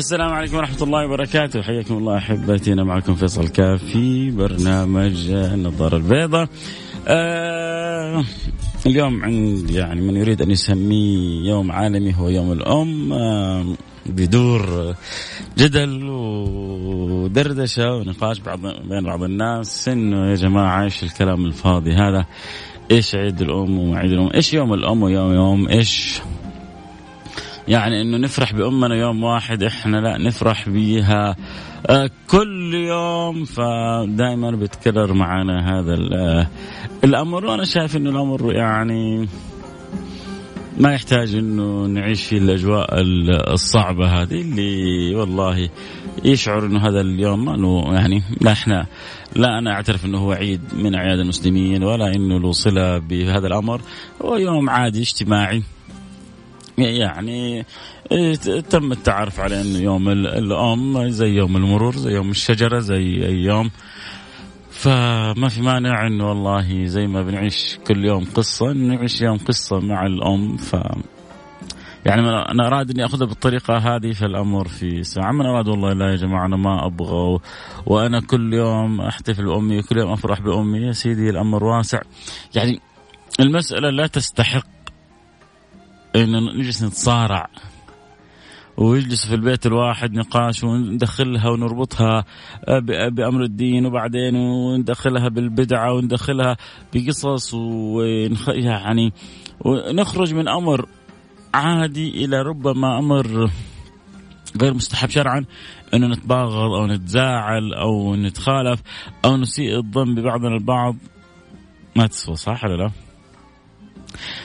السلام عليكم ورحمة الله وبركاته. حياكم الله أحبتي أنا معكم فيصل كافي برنامج النظارة البيضاء. آه اليوم عند يعني من يريد أن يسميه يوم عالمي هو يوم الأم آه بدور جدل ودردشة ونقاش بعض بين بعض الناس إنه يا جماعة إيش الكلام الفاضي هذا؟ إيش عيد الأم وعيد الأم؟ إيش يوم الأم ويوم يوم إيش؟ يعني إنه نفرح بأمنا يوم واحد إحنا لا نفرح بها آه، كل يوم فدائما بيتكرر معنا هذا آه، الأمر. وأنا شايف إنه الأمر يعني ما يحتاج إنه نعيش في الأجواء الصعبة هذه اللي والله يشعر إنه هذا اليوم انه يعني لا إحنا لا أنا أعترف إنه هو عيد من أعياد المسلمين ولا إنه له صله بهذا الأمر. هو يوم عادي اجتماعي. يعني إيه، تم التعرف على إنه يوم الأم زي يوم المرور زي يوم الشجرة زي أي يوم. فما في مانع إنه والله زي ما بنعيش كل يوم قصة نعيش يوم قصة مع الأم. ف يعني أنا أراد إني أخذها بالطريقة هذه فالأمر في ساعة. من أراد والله لا يا جماعة أنا ما أبغى وأنا كل يوم أحتفل بأمي وكل يوم أفرح بأمي. يا سيدي الأمر واسع. يعني المسألة لا تستحق إنه نجلس نتصارع ويجلس في البيت الواحد نقاش وندخلها ونربطها بأمر الدين وبعدين وندخلها بالبدعة وندخلها بقصص ونخ يعني ونخرج من أمر عادي إلى ربما أمر غير مستحب شرعا إنه نتباغض أو نتزاعل أو نتخالف أو نسيء الظن ببعضنا البعض ما تسوى صح ولا لا؟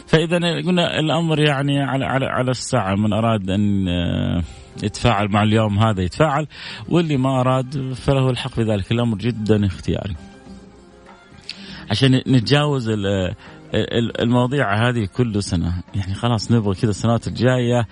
فإذا قلنا الأمر يعني على على على الساعة من أراد أن آه، يتفاعل مع اليوم هذا يتفاعل واللي ما أراد فله الحق في ذلك الأمر جدا اختياري. عشان نتجاوز المواضيع هذه كل سنة. يعني خلاص نبغى كذا السنوات الجاية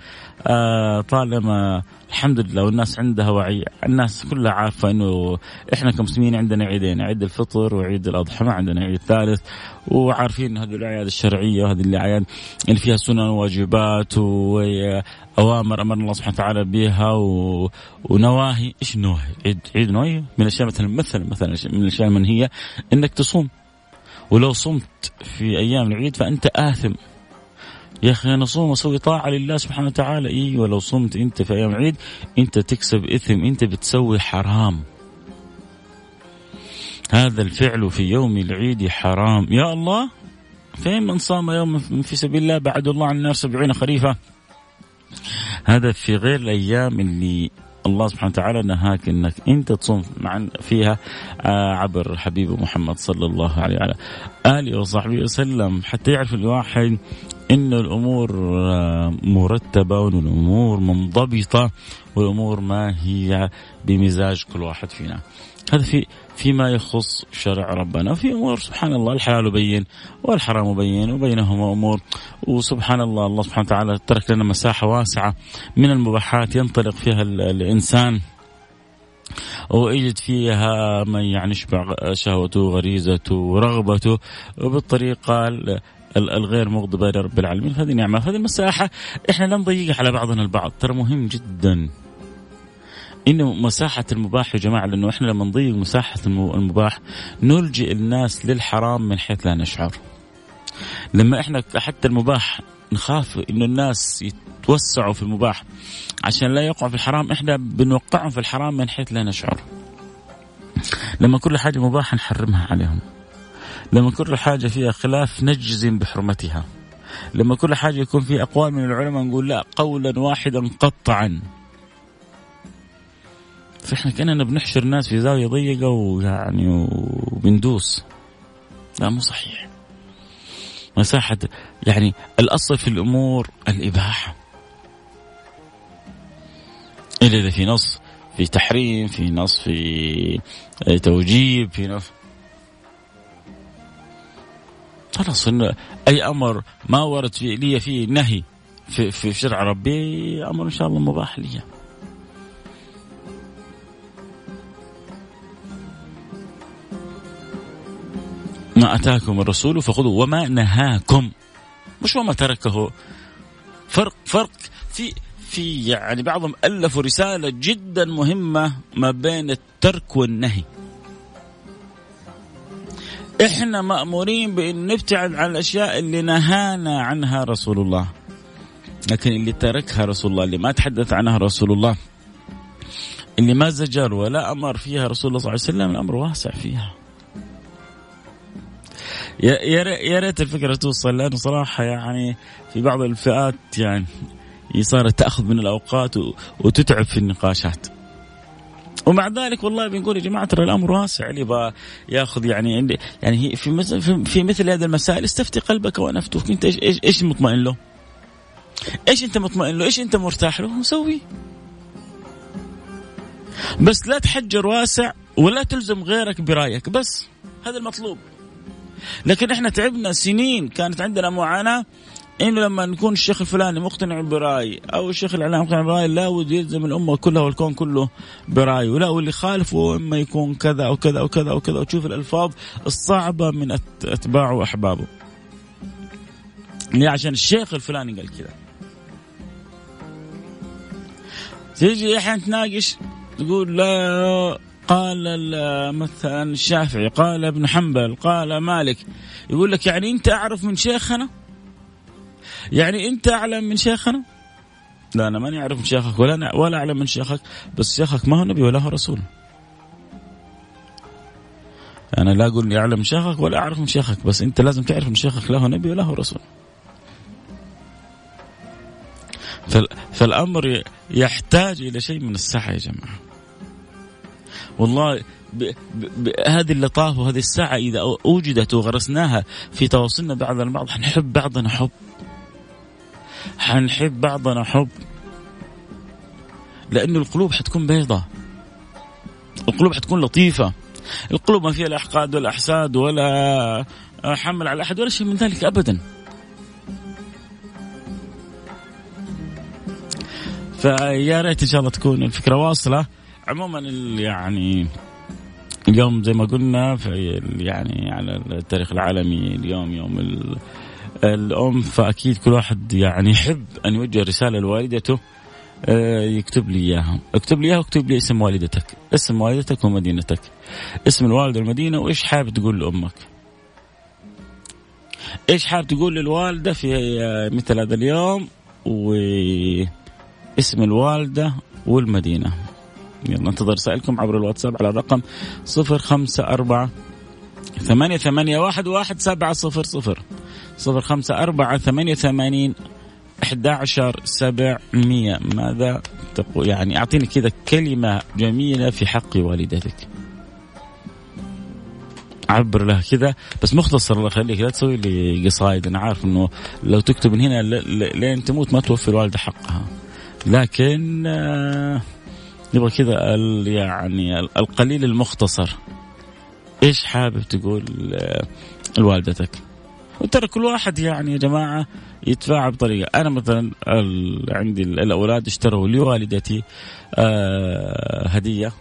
آه طالما الحمد لله والناس عندها وعي الناس كلها عارفة أنه إحنا كمسلمين عندنا عيدين عيد الفطر وعيد الأضحى ما عندنا عيد ثالث وعارفين هذه الأعياد الشرعية وهذه الأعياد اللي فيها سنن وواجبات وأوامر أمر الله سبحانه وتعالى بها و... ونواهي. إيش النواهي عيد عيد نواهي؟ من الأشياء مثلا مثلا مثلا من الأشياء المنهية أنك تصوم. ولو صمت في أيام العيد فأنت آثم. يا أخي أنا اصوم وأسوي طاعة لله سبحانه وتعالى. أيوه لو صمت أنت في أيام العيد أنت تكسب إثم أنت بتسوي حرام. هذا الفعل في يوم العيد حرام. يا الله فين من صام يوم في سبيل الله بعد الله عن النار سبعين خريفة؟ هذا في غير الأيام اللي الله سبحانه وتعالى نهاك إنك انت تصوم فيها آه، عبر حبيب محمد صلى الله عليه وعلى آله وصحبه وسلم حتى يعرف الواحد إن الأمور آه، مرتبة والامور منضبطة والأمور ما هي بمزاج كل واحد فينا. هذا في فيما يخص شرع ربنا وفي أمور سبحان الله الحلال بين والحرام بين وبينهما أمور. وسبحان الله الله سبحانه وتعالى ترك لنا مساحة واسعة من المباحات ينطلق فيها الإنسان ويجد فيها من يعني يشبع شهوته غريزته ورغبته وبالطريقة الغير مغضبة لرب العالمين. هذه نعمة هذه المساحة إحنا لا نضيقها على بعضنا البعض ترى مهم جدا. إنه مساحة المباح يا جماعة لأنه إحنا لما نضيق مساحة المباح نلجئ الناس للحرام من حيث لا نشعر. لما إحنا حتى المباح نخاف إنه الناس يتوسعوا في المباح عشان لا يقعوا في الحرام إحنا بنوقعهم في الحرام من حيث لا نشعر. لما كل حاجة مباحة نحرمها عليهم. لما كل حاجة فيها خلاف نجزم بحرمتها لما كل حاجة يكون في أقوال من العلماء نقول لا قولا واحدا قطعا فإحنا كأننا بنحشر الناس في زاوية ضيقة ويعني وبندوس. لا مو صحيح. مساحة يعني الأصل في الأمور الإباحة. إلا إذا في نص في تحريم في نص في توجيب في نص. خلاص أي أمر ما ورد في لي فيه نهي في, في شرع ربي أمر إن شاء الله مباح لي. ما أتاكم الرسول فخذوا وما نهاكم. مش وما تركه. فرق فرق في في يعني بعضهم ألفوا رسالة جدا مهمة ما بين الترك والنهي. إحنا مأمورين بإن نبتعد عن الأشياء اللي نهانا عنها رسول الله. لكن اللي تركها رسول الله اللي ما تحدث عنها رسول الله اللي ما زجر ولا أمر فيها رسول الله صلى الله عليه وسلم الأمر واسع فيها. يا ريت الفكرة توصل لأنه صراحة يعني في بعض الفئات يعني صارت تأخذ من الأوقات وتتعب في النقاشات. ومع ذلك والله بنقول يا جماعة ترى الأمر واسع اللي يبغى ياخذ يعني يعني في مثل في مثل هذه المسائل استفتي قلبك وأنا افتوك أنت إيش إيش إيش مطمئن له؟ إيش أنت مطمئن له؟ إيش أنت مرتاح له؟ مسوي. بس لا تحجر واسع ولا تلزم غيرك برأيك بس هذا المطلوب. لكن إحنا تعبنا سنين كانت عندنا معاناة إنه لما نكون الشيخ الفلاني مقتنع برأي أو الشيخ الإعلام مقتنع برأي لا ود يلزم الأمة كلها والكون كله براي ولا واللي خالفه إما يكون كذا أو كذا أو كذا أو كذا وتشوف الألفاظ الصعبة من أتباعه وأحبابه. ليه عشان الشيخ الفلاني قال كذا. تيجي أحيانا تناقش تقول لا قال مثلا الشافعي قال ابن حنبل قال مالك. يقول لك يعني أنت أعرف من شيخنا؟ يعني أنت أعلم من شيخنا؟ لا أنا ماني أعرف من شيخك ولا ولا أعلم من شيخك بس شيخك ما هو نبي ولا هو رسول. أنا لا أقول إني أعلم من شيخك ولا أعرف من شيخك بس أنت لازم تعرف من شيخك لا هو نبي ولا هو رسول. فالأمر يحتاج إلى شيء من السعه يا جماعة. والله هذه اللطافه وهذه الساعة إذا أوجدت وغرسناها في تواصلنا بعضنا البعض حنحب بعضنا حب. حنحب بعضنا حب. لأنه القلوب حتكون بيضة. القلوب حتكون لطيفة. القلوب ما فيها لا أحقاد ولا أحساد ولا حمل على أحد ولا شيء من ذلك أبدا. فيا ريت إن شاء الله تكون الفكرة واصلة. عموما يعني اليوم زي ما قلنا في يعني على التاريخ العالمي اليوم يوم الأم فأكيد كل واحد يعني يحب أن يوجه رسالة لوالدته آه، يكتب لي إياها. اكتب لي إياها واكتب لي اسم والدتك. اسم والدتك ومدينتك. اسم الوالده والمدينة وإيش حابب تقول لأمك؟ إيش حابب تقول للوالدة في آه، مثل هذا اليوم؟ واسم الوالدة والمدينة. يلا انتظر رسائلكم عبر الواتساب على الرقم صفر خمسة أربعة ثمانية ثمانية واحد واحد سبعة صفر صفر. صفر خمسة أربعة ثمانية ثمانين أحد عشر سبعمية. ماذا تقول يعني أعطيني كذا كلمة جميلة في حق والدتك. عبر لها كذا. بس مختصر الله يخليك لا تسوي لي قصايد. أنا عارف إنه لو تكتب من هنا لين تموت ما توفي الوالدة حقها. لكن آه نبغى كذا يعني القليل المختصر. إيش حابب تقول آه، لوالدتك؟ وترى كل واحد يعني يا جماعة يتفاعل بطريقة. أنا مثلا عندي الأولاد اشتروا لوالدتي آه هدية.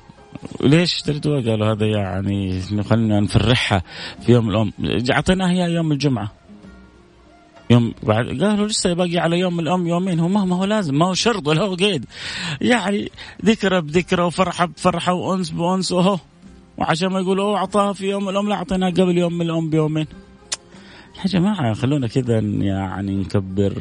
ليش اشتريتوها؟ قالوا هذا يعني خلينا نفرحها في يوم الام أعطيناها إياها يوم الجمعة. يوم بعد قالوا لسه باقي على يوم الأم يومين. هو ما هو لازم ما هو شرط ولا هو قيد. يعني ذكرى بذكرى وفرحه بفرحه وأنس بأنس وهو. وعشان ما يقولوا أعطاها في يوم الأم لا أعطيناها قبل يوم الأم بيومين. يا جماعة خلونا كذا يعني نكبر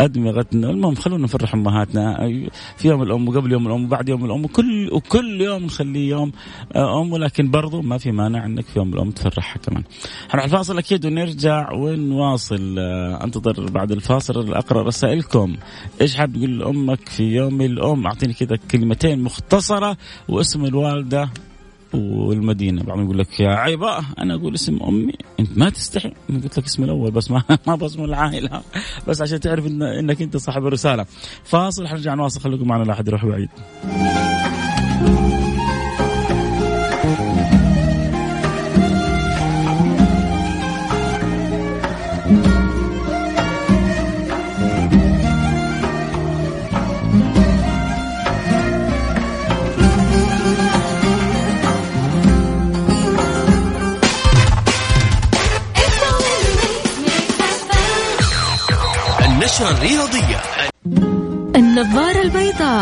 أدمغتنا. المهم خلونا نفرح أمهاتنا. في يوم الأم وقبل يوم الأم وبعد يوم الأم وكل وكل يوم نخليه يوم آه، أم. ولكن برضو ما في مانع إنك في يوم الأم تفرحها كمان. حنروح الفاصل أكيد ونرجع ونواصل. آه، أنتظر بعد الفاصل أقرأ رسائلكم. إيش حاب تقول لامك في يوم الأم؟ أعطيني كذا كلمتين مختصرة واسم الوالدة. والمدينة. بعضهم يقول لك يا عيبة أنا أقول اسم أمي. أنت ما تستحي. أنا قلت لك اسم الأول بس ما ما باسم العائلة. بس عشان تعرف إن إنك أنت صاحب الرسالة. فاصل حنرجع نواصل. خليكم معنا لا أحد يروح بعيد.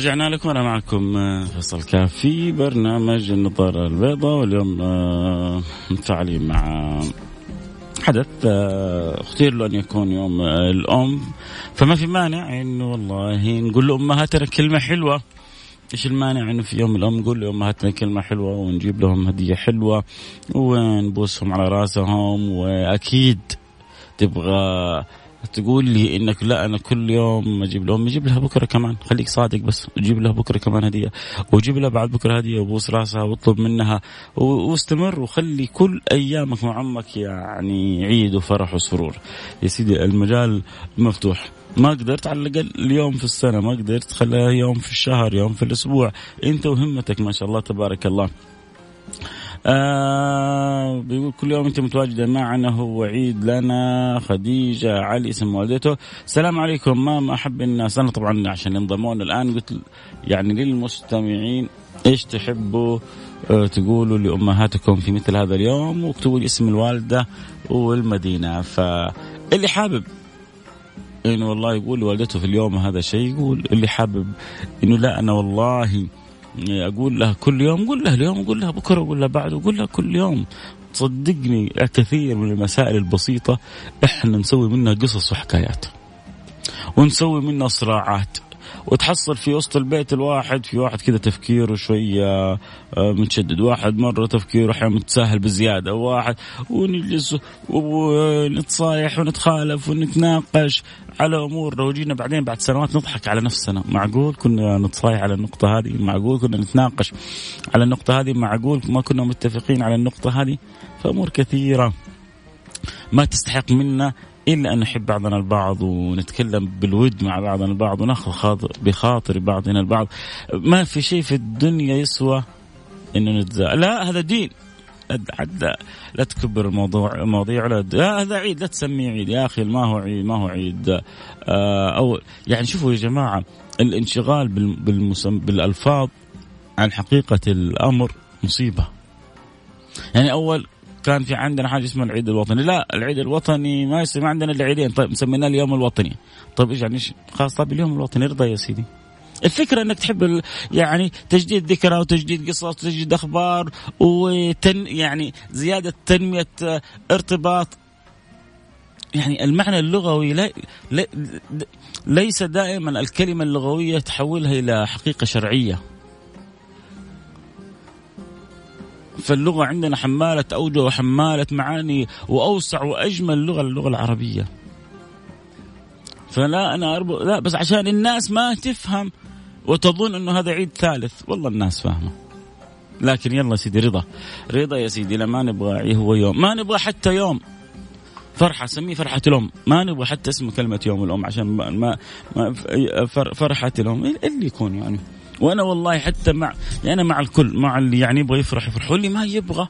رجعنا لكم أنا معكم آه، فيصل كاف في برنامج النظارة البيضاء واليوم آه، متفاعلين مع حدث آه، اختير له ان يكون يوم الأم. فما في مانع انه والله نقول لامهاتنا كلمة حلوة. إيش المانع إنه في يوم الأم نقول لامهاتنا كلمة حلوة ونجيب لهم هدية حلوة ونبوسهم على راسهم؟ وأكيد تبغى تقول لي إنك لا أنا كل يوم أجيب لهم يجيب لها بكرة كمان خليك صادق بس وجيب لها بكرة كمان هدية وجيب لها بعد بكرة هدية وبوس راسها واطلب منها واستمر وخلي كل أيامك مع أمك يعني عيد وفرح وسرور. يا سيدي المجال مفتوح. ما قدرت على الأقل اليوم في السنة ما قدرت خليها يوم في الشهر يوم في الأسبوع. أنت وهمتك ما شاء الله تبارك الله. آه بيقول كل يوم انت متواجدة معنا هو عيد لنا خديجة علي اسم والدته. السلام عليكم ماما أحب الناس أنا طبعا عشان ينضمون الآن قلت يعني للمستمعين إيش تحبوا؟ آه تقولوا لأمهاتكم في مثل هذا اليوم واكتبوا لي اسم الوالدة والمدينة. فاللي حابب إنه والله يقول لوالدته في اليوم هذا شيء يقول اللي حابب إنه لا أنا والله أقول لها كل يوم قول لها اليوم قول لها بكرة قول لها بعد قول لها كل يوم. صدقني كثير من المسائل البسيطة إحنا نسوي منها قصص وحكايات ونسوي منها صراعات. وتحصل في وسط البيت الواحد في واحد كذا تفكيره شوية آه، متشدد. واحد مرة تفكيره أحيانا متساهل بزيادة. واحد ونجلس ونتصايح ونتخالف ونتناقش على امور لو جينا بعدين بعد سنوات نضحك على نفسنا. معقول كنا نتصايح على النقطة هذه؟ معقول كنا نتناقش على النقطة هذه؟ معقول ما كنا متفقين على النقطة هذه؟ فأمور كثيرة ما تستحق منا الا أن نحب بعضنا البعض ونتكلم بالود مع بعضنا البعض وناخذ بخاطر بعضنا البعض. ما في شيء في الدنيا يسوى إنه نتزا لا هذا دين. عد لا تكبر الموضوع مواضيع لا هذا عيد. لا تسميه عيد. يا أخي ما هو عيد ما هو عيد. آه أو يعني شوفوا يا جماعة الانشغال بالمسم بالألفاظ عن حقيقة الأمر مصيبة. يعني أول كان في عندنا حاجة اسمها العيد الوطني. لا العيد الوطني ما يصير ما عندنا إلا عيدين. طيب مسميناه اليوم الوطني. طيب إيش يعني؟ خلاص طيب اليوم الوطني. ارضى يا سيدي. الفكرة إنك تحب يعني تجديد ذكرى وتجديد قصص وتجديد أخبار وتن يعني زيادة تنمية آه، ارتباط. يعني المعنى اللغوي لا ليس دائما الكلمة اللغوية تحولها إلى حقيقة شرعية. فاللغة عندنا حمالة أوجه وحمالة معاني وأوسع وأجمل لغة اللغة العربية. فلا أنا أربط لا بس عشان الناس ما تفهم وتظن أنه هذا عيد ثالث والله الناس فاهمة. لكن يلا سيدي رضا. رضا يا سيدي لا ما نبغى هو يوم. ما نبغى حتى يوم. فرحة سميه فرحة الأم. ما نبغى حتى اسم كلمة يوم الأم عشان ما, ما, فرحة الأم. إيه اللي يكون يعني؟ وأنا والله حتى مع يعني أنا مع الكل مع اللي يعني يبغى يفرح يفرح. واللي ما يبغى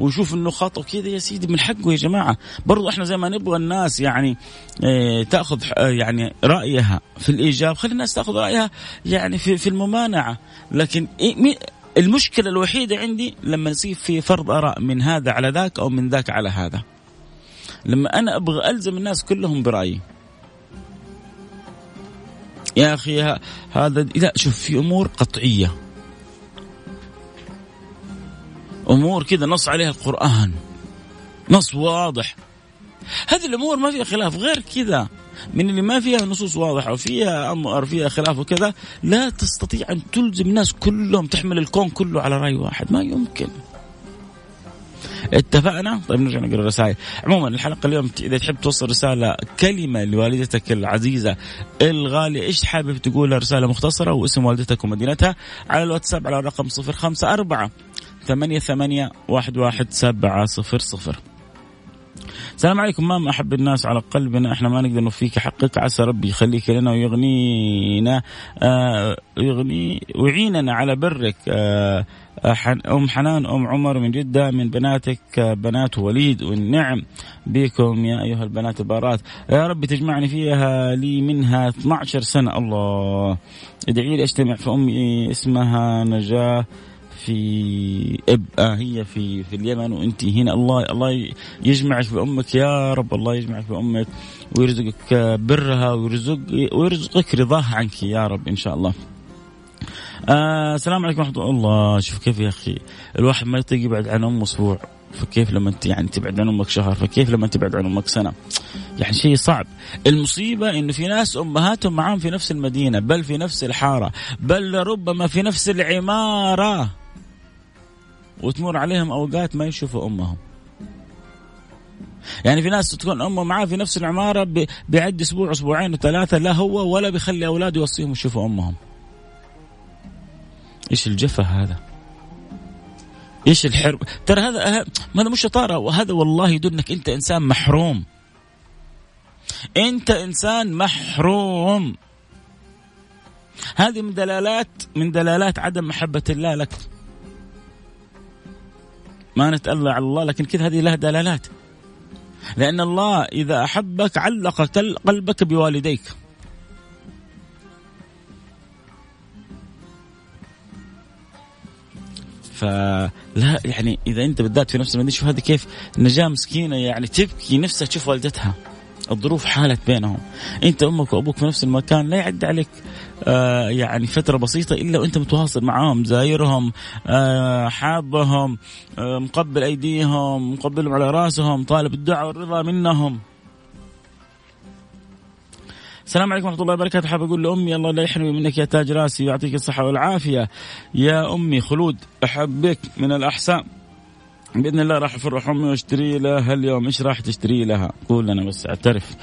ويشوف إنه خطا كذا يا سيدي من حقه يا جماعة. برضو إحنا زي ما نبغى الناس يعني آه تأخذ آه يعني رأيها في الإيجاب. خلي الناس تأخذ رأيها يعني في في الممانعة. لكن إيه المشكلة الوحيدة عندي لما يصير في فرض آراء من هذا على ذاك أو من ذاك على هذا. لما أنا أبغى ألزم الناس كلهم برأيي. يا أخي هذا لا شوف في أمور قطعية. أمور كذا نص عليها القرآن. نص واضح. هذه الأمور ما فيها خلاف. غير كذا من اللي ما فيها نصوص واضحة وفيها أمر فيها خلاف وكذا لا تستطيع أن تلزم الناس كلهم تحمل الكون كله على رأي واحد. ما يمكن. اتفقنا؟ طيب نرجع نقرا الرسائل. عموما الحلقة اليوم إذا تحب توصل رسالة كلمة لوالدتك العزيزة الغالية إيش حابب تقولها؟ رسالة مختصرة واسم والدتك ومدينتها على الواتساب على الرقم 054 ثمانية ثمانية واحد واحد سبعة صفر صفر. السلام عليكم. مام أحب الناس على قلبنا. إحنا ما نقدر نوفيك حقك عسى ربي يخليك لنا ويغنينا آه يغني ويعيننا على برك. آه أم حنان أم عمر من جدة من بناتك بنات وليد والنعم بكم يا أيها البنات البارات. يا رب تجمعني فيها لي منها 12 سنة. الله. ادعي لي أجتمع في أمي اسمها نجاة في إب آه هي في في اليمن وأنت هنا. الله الله يجمعك بامك يا رب. الله يجمعك بامك ويرزقك برها ويرزق ويرزقك رضاها عنك يا رب إن شاء الله. آه السلام عليكم ورحمة الله. شوف كيف يا أخي؟ الواحد ما يطيق يبعد عن أمه أسبوع. فكيف لما أنت يعني تبعد عن أمك شهر؟ فكيف لما تبعد عن أمك سنة؟ يعني شيء صعب. المصيبة انه في ناس أمهاتهم معاهم في نفس المدينة بل في نفس الحارة بل ربما في نفس العمارة وتمر عليهم أوقات ما يشوفوا أمهم. يعني في ناس تكون أمه معاه في نفس العمارة بيعد أسبوع أسبوعين وثلاثه لا هو ولا بيخلي اولاده يوصيهم يشوفوا أمهم. إيش الجفا هذا؟ إيش الحرب؟ ترى هذا هذا مش شطاره وهذا والله يدل انك أنت إنسان محروم. أنت إنسان محروم. هذه من دلالات من دلالات عدم محبة الله لك. ما نتألى على الله لكن كذا هذه لها دلالات. لأن الله إذا أحبك علق قلبك بوالديك. فلا يعني إذا أنت بالذات في نفس المدينة شوف هذه كيف نجاة مسكينة يعني تبكي نفسها تشوف والدتها. الظروف حالت بينهم. أنت أمك وأبوك في نفس المكان لا يعد عليك آه يعني فترة بسيطة إلا وأنت متواصل معاهم زايرهم آه حاضهم آه مقبل أيديهم مقبلهم على رأسهم طالب الدعاء والرضا منهم. السلام عليكم ورحمة الله وبركاته. حاب أقول لأمي الله لا يحرمني منك يا تاج راسي ويعطيك الصحة والعافية. يا أمي خلود أحبك من الأحساء بإذن الله راح افرح امي وأشتري لها اليوم. إيش راح تشتري لها؟ قول أنا بس اعترف.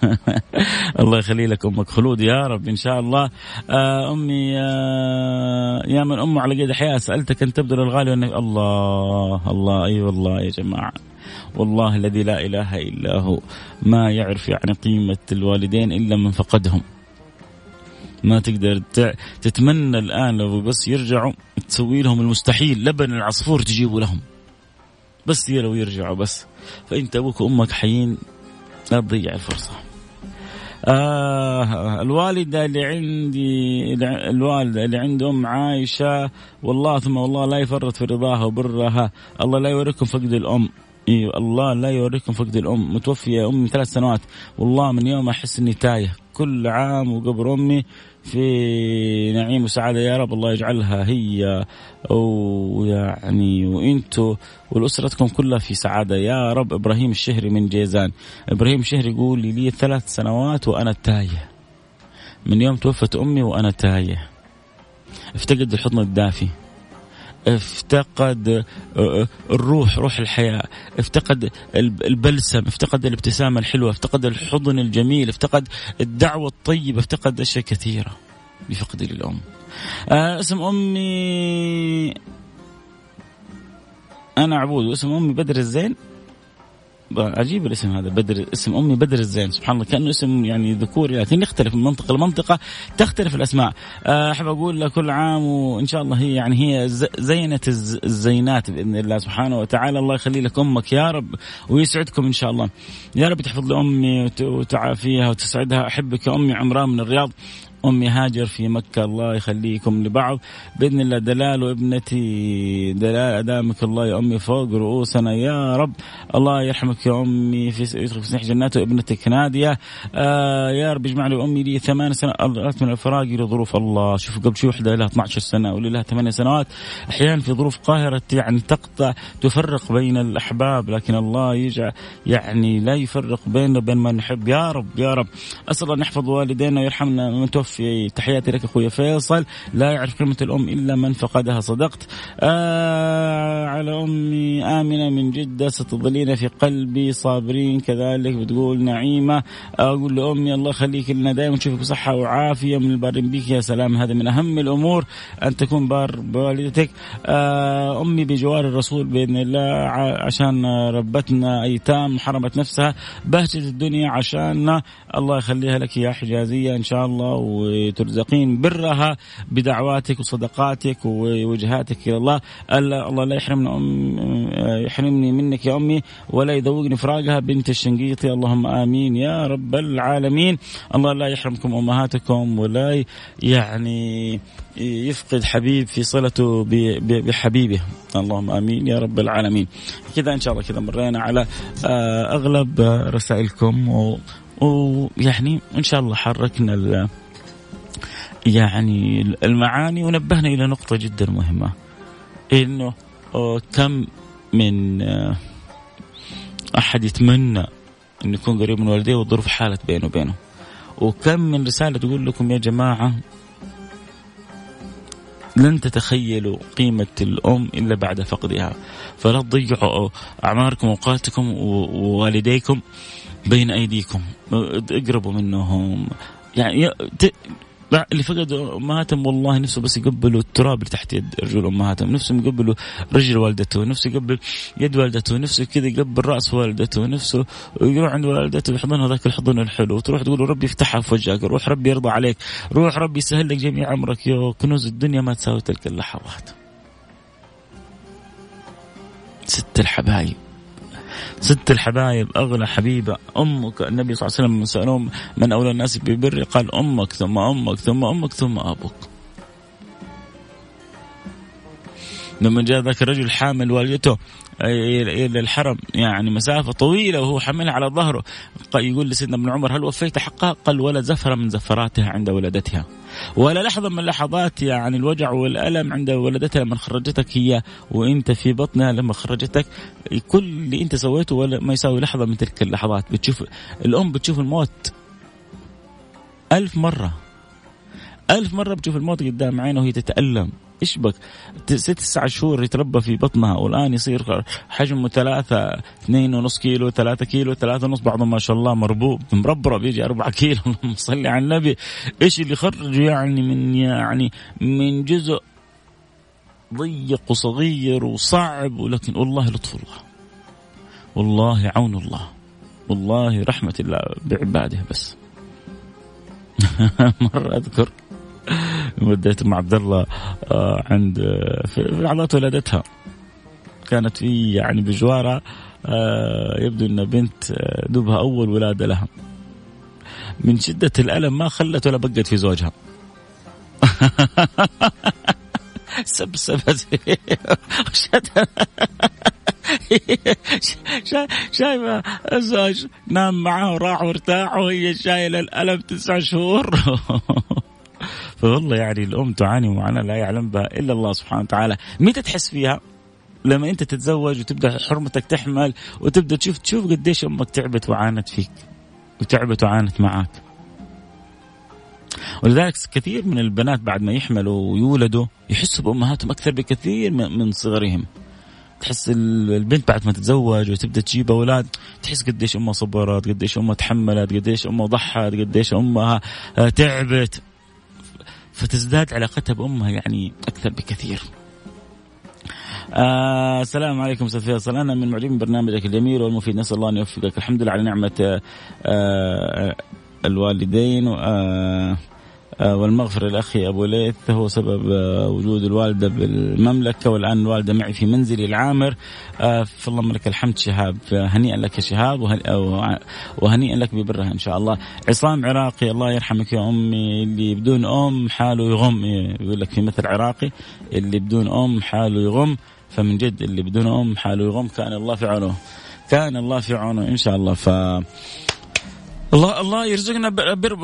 الله يخلي لك أمك. خلود يا رب إن شاء الله. آه أمي آه يا من أمه على قيد حياة. سألتك أن تبذل الغالي الله الله أي أيوة والله يا جماعة. والله الذي لا إله إلا هو. ما يعرف يعني قيمة الوالدين إلا من فقدهم. ما تقدر تتمنى الآن لو بس يرجعوا تسوي لهم المستحيل. لبن العصفور تجيبه لهم. بس لو يرجعوا بس. فإنت أبوك وأمك حيين لا تضيع الفرصة. آه الوالدة اللي عندي الوالدة اللي عند ام عايشة والله ثم والله لا يفرط في رضاها وبرها. الله لا يوريكم فقد الأم. أيوه الله لا يوريكم فقد الأم. متوفيه أمي ثلاث سنوات. والله من يوم أحس إني تايه. كل عام وقبر أمي في نعيم وسعادة. يا رب الله يجعلها هي ويعني وإنتو والأسرتكم كلها في سعادة. يا رب إبراهيم الشهري من جيزان. إبراهيم الشهري يقول لي لي ثلاث سنوات وأنا تايه. من يوم توفت أمي وأنا تايه. افتقد الحضن الدافي. افتقد آه، آه، الروح روح الحياة. افتقد البلسم افتقد الابتسامة الحلوة افتقد الحضن الجميل افتقد الدعوة الطيبة افتقد أشياء كثيرة بفقدي للأم آه اسم أمي أنا عبود واسم أمي بدر الزين. عجيب الاسم هذا بدر اسم أمي بدر الزين سبحان الله كأنه اسم يعني ذكوري لكن يختلف من منطقة لمنطقة تختلف الأسماء. آه، أحب أقول كل عام وإن شاء الله هي يعني هي زينة الزينات بإذن الله سبحانه وتعالى. الله يخلي لك أمك يا رب ويسعدكم إن شاء الله. يا رب تحفظ لي امي وتعافيها وتسعدها. أحبك يا أمي عمران من الرياض. أمي هاجر في مكة. الله يخليكم لبعض. بإذن الله دلال وابنتي دلال أدامك. الله يا أمي فوق رؤوسنا. يا رب الله يرحمك يا أمي. في يدخل في سنح جناته وابنتك. نادية آه يا رب اجمع لي أمي لي ثمان سنوات من الفراق لظروف الله. شوف قبل شوي وحدة لها 12 سنة واللي لها ثمان سنوات. أحيانا في ظروف قاهرة يعني تقطع تفرق بين الأحباب. لكن الله يجعل يعني لا يفرق بيننا وبين من نحب يا رب يا رب. أسأل الله أن يحفظ والدينا ويرحمنا. من توفى في تحياتي لك أخوي فيصل. لا يعرف كلمة الأم إلا من فقدها صدقت. آه على أمي آمنة من جدة ستظلين في قلبي صابرين. كذلك بتقول نعيمة. أقول لأمي الله يخليك لنا دائما نشوفك بصحة وعافية. من البارين بك يا سلام. هذا من أهم الأمور أن تكون بار بوالدتك آه أمي بجوار الرسول بإذن الله عشان ربتنا أيتام حرمت نفسها. بهجة الدنيا عشاننا. الله يخليها لك يا حجازية إن شاء الله. وترزقين برها بدعواتك وصدقاتك ووجهاتك إلى الله. الله لا يحرمنا أم يحرمني منك يا أمي ولا يذوقني فراقها بنت الشنقيطي. اللهم آمين يا رب العالمين. الله لا يحرمكم أمهاتكم ولا يعني يفقد حبيب في صلته بحبيبه. اللهم آمين يا رب العالمين. كذا إن شاء الله كذا مرينا على آه، أغلب رسائلكم ويعني إن شاء الله حركنا يعني المعاني ونبهنا إلى نقطة جدا مهمة. إنه كم من آه، أحد يتمنى انه يكون قريب من والديه والظروف حالت بينه وبينه. وكم من رسالة تقول لكم يا جماعة لن تتخيلوا قيمة الأم إلا بعد فقدها. فلا تضيعوا أعماركم وأوقاتكم ووالديكم بين أيديكم. اقربوا منهم. يعني اللي فقدوا أمهاتهم والله نفسه بس يقبلوا التراب اللي تحت يد رجول أمهاتهم نفسهم يقبلوا رجل والدته نفسه يقبل يد والدته نفسه كذا يقبل رأس والدته نفسه يروح عند والدته يحضنها ذاك الحضن الحلو وتروح تقول ربي يفتحها في وجهك روح ربي يرضى عليك روح ربي يسهل لك جميع عمرك يا كنوز الدنيا ما تساوي تلك اللحظات. ست الحبايب. ست الحبايب اغلى حبيبة أمك النبي صلى الله عليه وسلم سالوه من أولى الناس ببر قال أمك ثم أمك ثم أمك ثم أبوك. لما جاء ذاك الرجل حامل والدته إلى الحرم يعني مسافة طويلة وهو حملها على ظهره. يقول لسيدنا ابن عمر هل وفيت حقها؟ قال ولا زفره من زفراتها عند ولدتها. ولا لحظة من لحظات يعني الوجع والألم عند ولدتها لما خرجتك هي وأنت في بطنها لما خرجتك. كل اللي أنت سويته ولا ما يساوي لحظة من تلك اللحظات. بتشوف الأم بتشوف الموت ألف مرة. ألف مرة بتشوف الموت قدام عينه وهي تتألم. إيش بك ست تسعة شهور يتربى في بطنها. والآن يصير حجمه ثلاثة اثنين ونص كيلو ثلاثة كيلو ثلاثة ونص. بعضهم ما شاء الله مربوب مربرب يجي أربعة كيلو. اللهم صل على النبي. إيش اللي يخرجه يعني من يعني من جزء ضيق وصغير وصعب؟ ولكن والله لطف الله. والله عون الله. والله رحمة الله بعباده بس. مرة أذكر. وديت مع عبد الله آه، عند في لحظات ولادتها. كانت في يعني بجوارها آه، يبدو إن بنت آه، دوبها أول ولادة لها. من شدة الألم ما خلت ولا بقت في زوجها. سبسبت شايفة الزوج نام معه وراح وارتاح وهي شايلة الألم تسع شهور. فوالله يعني الأم تعاني معاناة لا يعلم بها إلا الله سبحانه وتعالى. متى تحس فيها؟ لما أنت تتزوج وتبدأ حرمتك تحمل وتبدأ تشوف تشوف قديش أمك تعبت وعانت فيك وتعبت وعانت معك. ولذلك كثير من البنات بعد ما يحملوا ويولدوا يحسوا بأمهاتهم أكثر بكثير من صغرهم. تحس البنت بعد ما تتزوج وتبدأ تجيب أولاد تحس قديش أمها صبرت قديش أمها تحملت قديش أمها ضحت قديش أمها تعبت. فتزداد علاقتها بامها يعني أكثر بكثير. آه السلام عليكم أستاذ فيصل. أنا من معجبين برنامجك الجميل والمفيد. نسأل الله أن يوفقك. الحمد لله على نعمة آه الوالدين آه والمغفرة لأخي أبو ليث هو سبب آه، وجود الوالدة بالمملكة والآن الوالدة معي في منزلي العامر. آه، فاللهم لك الحمد شهاب هنيئا لك شهاب وهنيئا لك ببرها إن شاء الله. عصام عراقي الله يرحمك يا أمي اللي بدون أم حاله يغم. يقول لك في مثل عراقي اللي بدون أم حاله يغم فمن جد اللي بدون أم حاله يغم. كان الله في عونه كان الله في عونه إن شاء الله. ف الله الله يرزقنا بر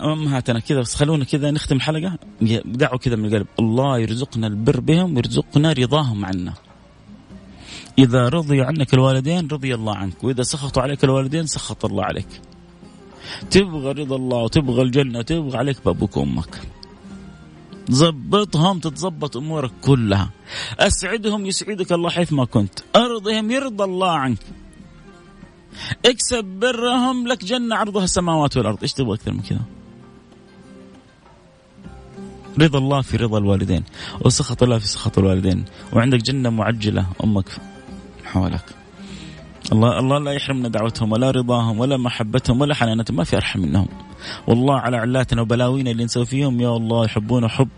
أمهاتنا. كذا بس خلونا كذا نختم الحلقة دعوا كذا من القلب. الله يرزقنا البر بهم ويرزقنا رضاهم عنا. إذا رضي عنك الوالدين رضي الله عنك. وإذا سخطوا عليك الوالدين سخط الله عليك. تبغى رضا الله وتبغى الجنة وتبغى عليك بابوك وأمك. ظبطهم تتظبط أمورك كلها. أسعدهم يسعدك الله حيث ما كنت. أرضهم يرضى الله عنك. اكسب برهم لك جنة عرضها السماوات والأرض. إيش تبغى أكثر من كذا؟ رضا الله في رضا الوالدين. وسخط الله في سخط الوالدين. وعندك جنة معجلة أمك حولك. الله الله لا يحرمنا دعوتهم ولا رضاهم ولا محبتهم ولا حنانتهم. ما في أرحم منهم. والله على علاتنا وبلاوينا اللي نسوي فيهم يا الله يحبون حب.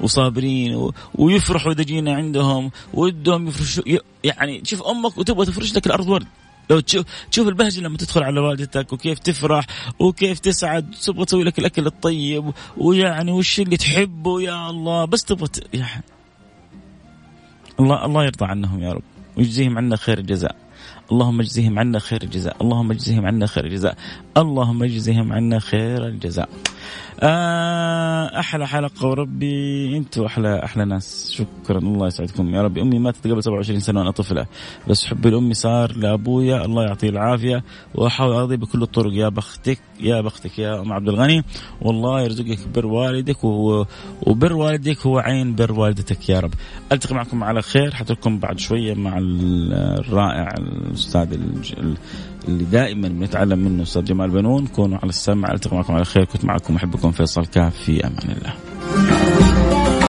وصابرين ويفرحوا إذا جينا عندهم ودهم يفرشوا يعني شوف أمك وتبغى تفرش لك الأرض ورد. لو تشوف تشوف البهجة لما تدخل على والدتك وكيف تفرح وكيف تسعد تبغى تسوي لك الأكل الطيب ويعني وش اللي تحبه يا الله. بس تبغى يعني الله الله يرضى عنهم يا رب. ويجزيهم عنا خير الجزاء. اللهم اجزهم عنا خير الجزاء. اللهم اجزهم عنا خير الجزاء. اللهم اجزهم عنا خير الجزاء. أحلى حلقة وربي أنتم أحلى أحلى ناس. شكرا. الله يسعدكم. يا ربي أمي ماتت قبل 27 سنة وأنا طفلة. بس حبي لامي صار لأبويا. الله يعطيه العافية. وأحاول ارضي بكل الطرق. يا بختك يا بختك يا أم عبد الغني. والله يرزقك بر والدك وبر والدك هو عين بر والدتك يا رب. ألتقي معكم على خير. حتركم بعد شوية مع الرائع الأستاذ اللي دائما بنتعلم منه أستاذ جمال بنون. كونوا على السمع ألتقي معكم على خير. كنت معكم أحبكم فيصل كاف. في أمان الله.